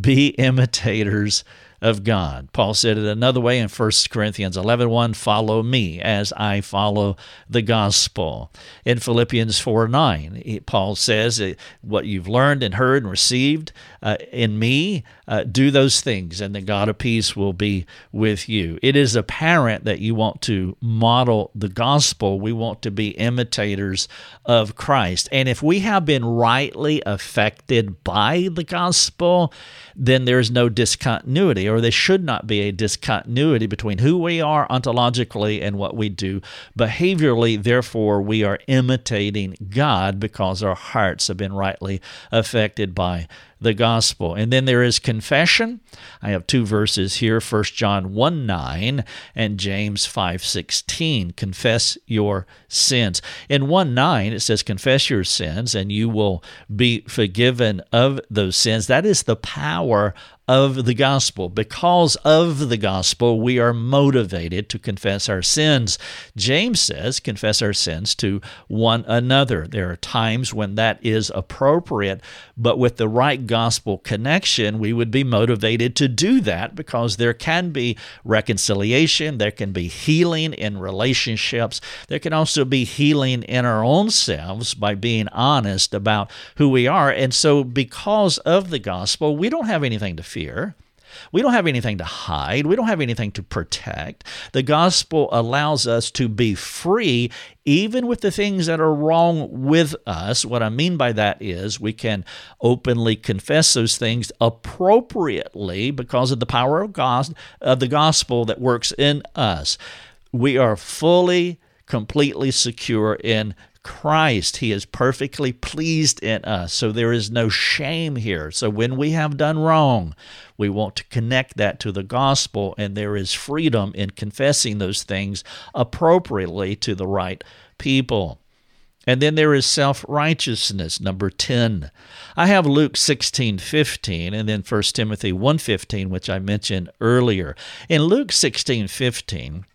Be imitators of God. Paul said it another way in 1 Corinthians 11 1, follow me as I follow the gospel. In Philippians 4 9, Paul says, What you've learned and heard and received uh, in me, uh, do those things, and the God of peace will be with you. It is apparent that you want to model the gospel. We want to be imitators of Christ. And if we have been rightly affected by the gospel, then there's no discontinuity, or there should not be a discontinuity between who we are ontologically and what we do behaviorally. Therefore, we are imitating God because our hearts have been rightly affected by the gospel. And then there is confession. I have two verses here, 1 John 1 9 and James 5 16. Confess your sins. In 1 9, it says, Confess your sins and you will be forgiven of those sins. That is the power of the gospel. Because of the gospel, we are motivated to confess our sins. James says, confess our sins to one another. There are times when that is appropriate, but with the right gospel connection, we would be motivated to do that because there can be reconciliation, there can be healing in relationships, there can also be healing in our own selves by being honest about who we are. And so, because of the gospel, we don't have anything to fear. We don't have anything to hide. We don't have anything to protect. The gospel allows us to be free even with the things that are wrong with us. What I mean by that is we can openly confess those things appropriately because of the power of God of the gospel that works in us. We are fully completely secure in Christ. He is perfectly pleased in us. So there is no shame here. So when we have done wrong, we want to connect that to the gospel, and there is freedom in confessing those things appropriately to the right people. And then there is self righteousness, number 10. I have Luke 16 15 and then 1 Timothy 1 15, which I mentioned earlier. In Luke 16 15,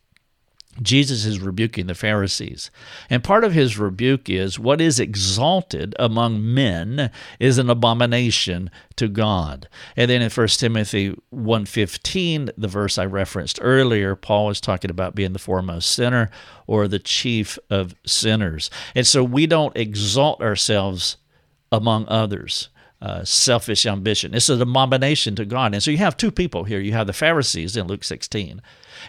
Jesus is rebuking the Pharisees. And part of his rebuke is what is exalted among men is an abomination to God. And then in 1 Timothy 1:15, the verse I referenced earlier, Paul is talking about being the foremost sinner or the chief of sinners. And so we don't exalt ourselves among others. Uh, selfish ambition. It's an abomination to God. And so you have two people here. You have the Pharisees in Luke 16,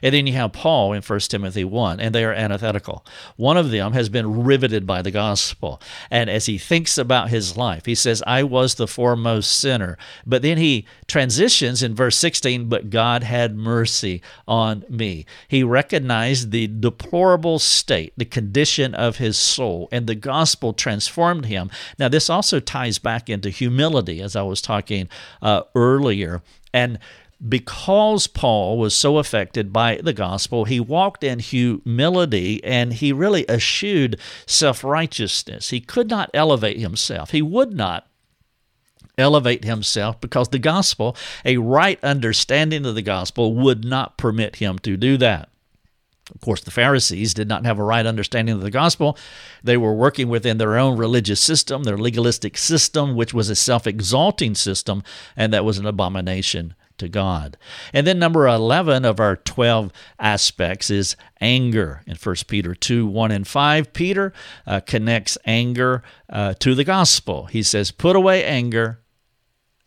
And then you have Paul in 1 Timothy 1, and they are antithetical. One of them has been riveted by the gospel. And as he thinks about his life, he says, I was the foremost sinner. But then he transitions in verse 16, but God had mercy on me. He recognized the deplorable state, the condition of his soul, and the gospel transformed him. Now, this also ties back into humility, as I was talking uh, earlier. And because Paul was so affected by the gospel, he walked in humility and he really eschewed self righteousness. He could not elevate himself. He would not elevate himself because the gospel, a right understanding of the gospel, would not permit him to do that. Of course, the Pharisees did not have a right understanding of the gospel. They were working within their own religious system, their legalistic system, which was a self exalting system, and that was an abomination to God. And then number 11 of our 12 aspects is anger. In 1 Peter 2 1 and 5, Peter uh, connects anger uh, to the gospel. He says, Put away anger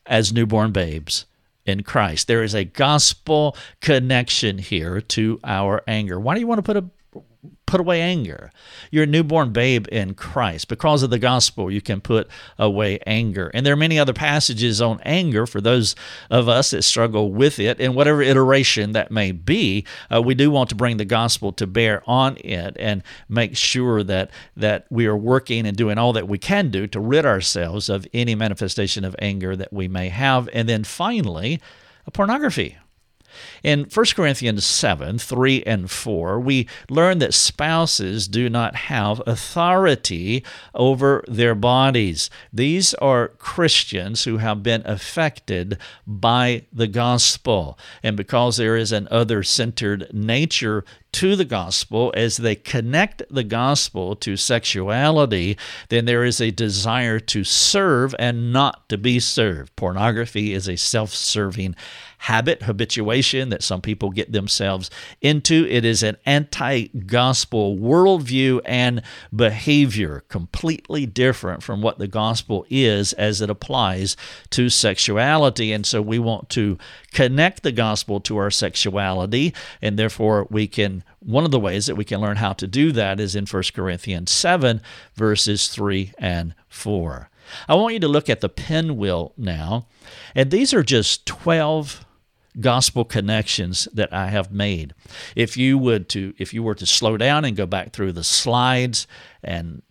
as newborn babes in Christ. There is a gospel connection here to our anger. Why do you want to put a put away anger. You're a newborn babe in Christ. Because of the gospel, you can put away anger. And there are many other passages on anger for those of us that struggle with it, in whatever iteration that may be. Uh, we do want to bring the gospel to bear on it and make sure that that we are working and doing all that we can do to rid ourselves of any manifestation of anger that we may have. And then finally, pornography. In 1 Corinthians 7 3 and 4, we learn that spouses do not have authority over their bodies. These are Christians who have been affected by the gospel. And because there is an other centered nature to the gospel, as they connect the gospel to sexuality, then there is a desire to serve and not to be served. Pornography is a self serving habit, habituation that some people get themselves into. It is an anti gospel worldview and behavior, completely different from what the gospel is as it applies to sexuality. And so we want to connect the gospel to our sexuality, and therefore we can. One of the ways that we can learn how to do that is in 1 Corinthians 7, verses 3 and 4. I want you to look at the pinwheel now, and these are just 12 gospel connections that I have made. If you would to if you were to slow down and go back through the slides and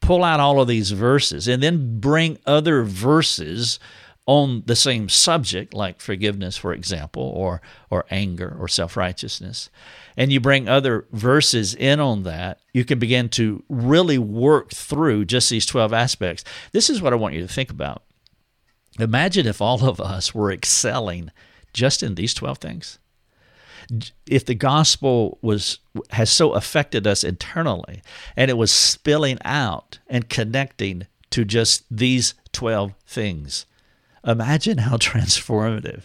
pull out all of these verses and then bring other verses on the same subject like forgiveness for example or or anger or self-righteousness and you bring other verses in on that you can begin to really work through just these 12 aspects this is what I want you to think about imagine if all of us were excelling just in these 12 things? If the gospel was has so affected us internally and it was spilling out and connecting to just these 12 things, imagine how transformative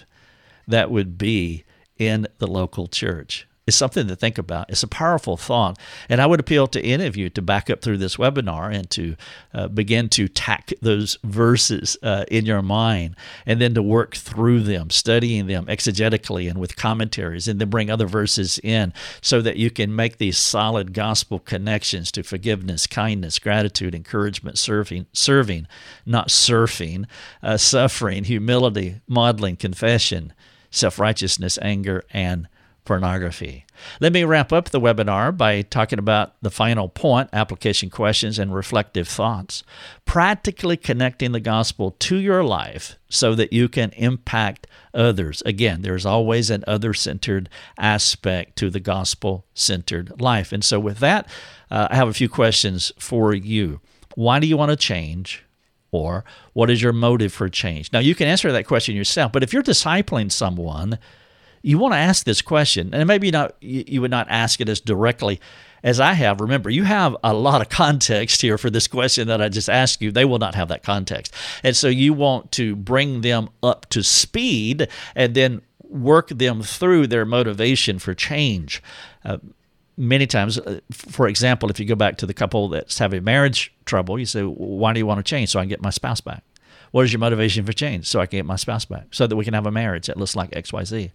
that would be in the local church is something to think about. It's a powerful thought. And I would appeal to any of you to back up through this webinar and to uh, begin to tack those verses uh, in your mind and then to work through them, studying them exegetically and with commentaries, and then bring other verses in so that you can make these solid gospel connections to forgiveness, kindness, gratitude, encouragement, serving, serving, not surfing, uh, suffering, humility, modeling, confession, self righteousness, anger, and pornography. Let me wrap up the webinar by talking about the final point application questions and reflective thoughts. Practically connecting the gospel to your life so that you can impact others. Again, there's always an other centered aspect to the gospel centered life. And so, with that, uh, I have a few questions for you. Why do you want to change? Or what is your motive for change? Now, you can answer that question yourself, but if you're discipling someone, you want to ask this question, and maybe not you would not ask it as directly as I have. Remember, you have a lot of context here for this question that I just asked you. They will not have that context, and so you want to bring them up to speed and then work them through their motivation for change. Uh, many times, uh, for example, if you go back to the couple that's having marriage trouble, you say, "Why do you want to change?" So I can get my spouse back. What is your motivation for change? So I can get my spouse back, so that we can have a marriage that looks like X, Y, Z.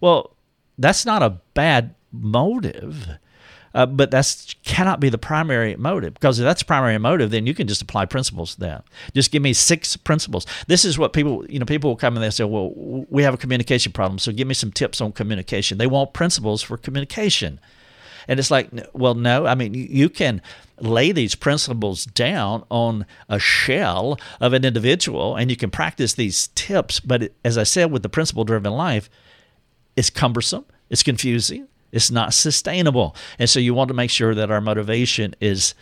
Well, that's not a bad motive. Uh, but that cannot be the primary motive because if that's the primary motive, then you can just apply principles to that. Just give me six principles. This is what people, you know, people will come and they say, well, we have a communication problem, so give me some tips on communication. They want principles for communication. And it's like, well, no, I mean, you can lay these principles down on a shell of an individual and you can practice these tips. But as I said, with the principle driven life, it's cumbersome, it's confusing, it's not sustainable. And so you want to make sure that our motivation is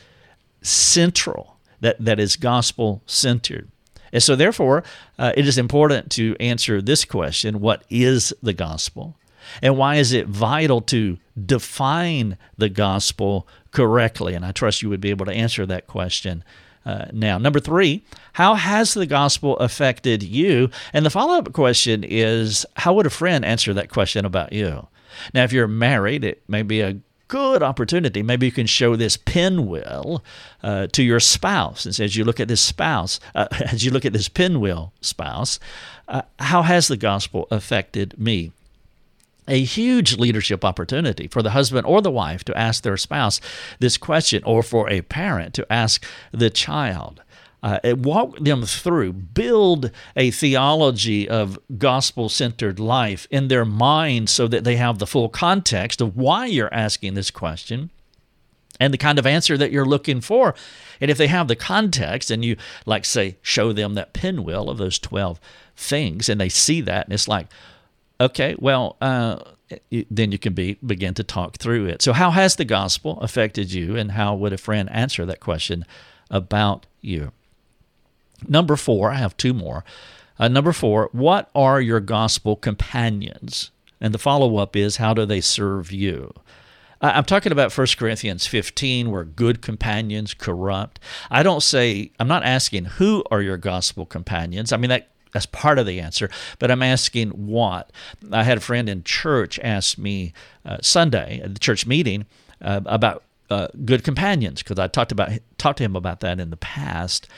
central, that, that is gospel centered. And so, therefore, uh, it is important to answer this question what is the gospel? And why is it vital to define the gospel correctly? And I trust you would be able to answer that question uh, now. Number three, how has the gospel affected you? And the follow up question is, how would a friend answer that question about you? Now, if you're married, it may be a good opportunity. Maybe you can show this pinwheel uh, to your spouse and say, as you look at this spouse, uh, as you look at this pinwheel spouse, uh, how has the gospel affected me? A huge leadership opportunity for the husband or the wife to ask their spouse this question, or for a parent to ask the child uh, walk them through, build a theology of gospel centered life in their mind so that they have the full context of why you're asking this question and the kind of answer that you're looking for. And if they have the context and you, like, say, show them that pinwheel of those 12 things and they see that, and it's like, okay, well, uh, then you can be begin to talk through it. So, how has the gospel affected you, and how would a friend answer that question about you? Number four, I have two more. Uh, number four, what are your gospel companions? And the follow up is, how do they serve you? I'm talking about 1 Corinthians 15, where good companions corrupt. I don't say, I'm not asking who are your gospel companions. I mean, that, that's part of the answer, but I'm asking what. I had a friend in church ask me uh, Sunday at the church meeting uh, about uh, good companions because I talked about talked to him about that in the past,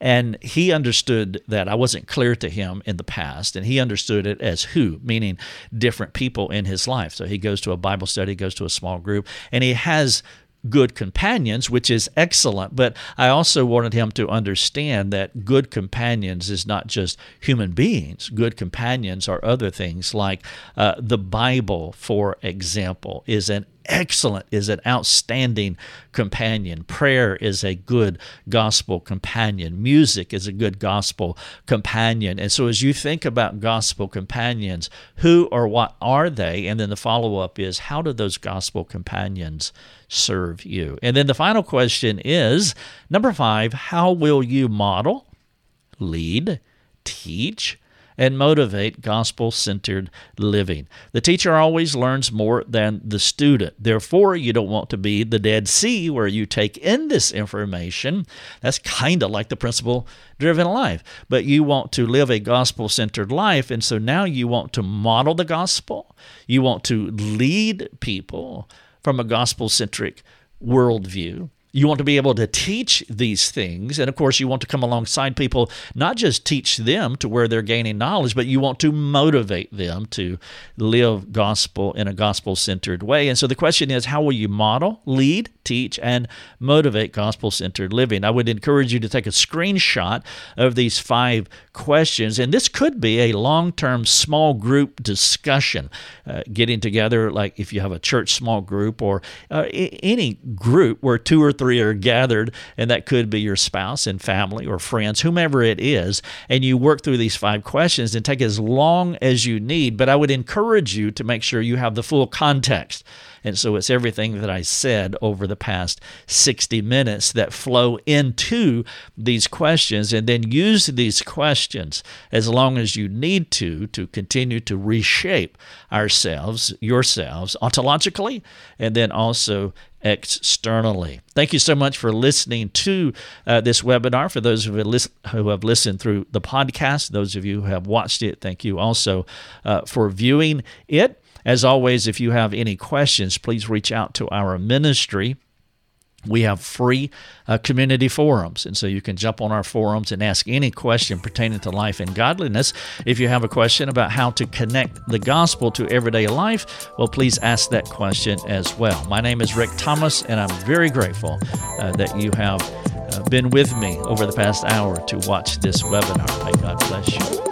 and he understood that I wasn't clear to him in the past, and he understood it as who, meaning different people in his life. So he goes to a Bible study, goes to a small group, and he has good companions, which is excellent. But I also wanted him to understand that good companions is not just human beings. Good companions are other things like uh, the Bible, for example, is an excellent, is an outstanding companion. Prayer is a good gospel companion. Music is a good gospel companion. And so, as you think about gospel companions, who or what are they? And then the follow up is, how do those gospel companions serve you? And then the final question is number five, how will you model, lead, teach, and motivate gospel centered living. The teacher always learns more than the student. Therefore, you don't want to be the Dead Sea where you take in this information. That's kind of like the principle driven life. But you want to live a gospel centered life. And so now you want to model the gospel, you want to lead people from a gospel centric worldview. You want to be able to teach these things. And of course, you want to come alongside people, not just teach them to where they're gaining knowledge, but you want to motivate them to live gospel in a gospel centered way. And so the question is how will you model, lead, teach, and motivate gospel centered living? I would encourage you to take a screenshot of these five questions. And this could be a long term small group discussion, uh, getting together, like if you have a church small group or uh, any group where two or three are gathered, and that could be your spouse and family or friends, whomever it is. And you work through these five questions and take as long as you need. But I would encourage you to make sure you have the full context. And so it's everything that I said over the past 60 minutes that flow into these questions, and then use these questions as long as you need to to continue to reshape ourselves, yourselves, ontologically, and then also externally. Thank you so much for listening to uh, this webinar. For those listen, who have, listened through the podcast, those of you who have watched it, thank you also uh, for viewing it. As always, if you have any questions, please reach out to our ministry we have free uh, community forums. And so you can jump on our forums and ask any question pertaining to life and godliness. If you have a question about how to connect the gospel to everyday life, well, please ask that question as well. My name is Rick Thomas, and I'm very grateful uh, that you have uh, been with me over the past hour to watch this webinar. May God bless you.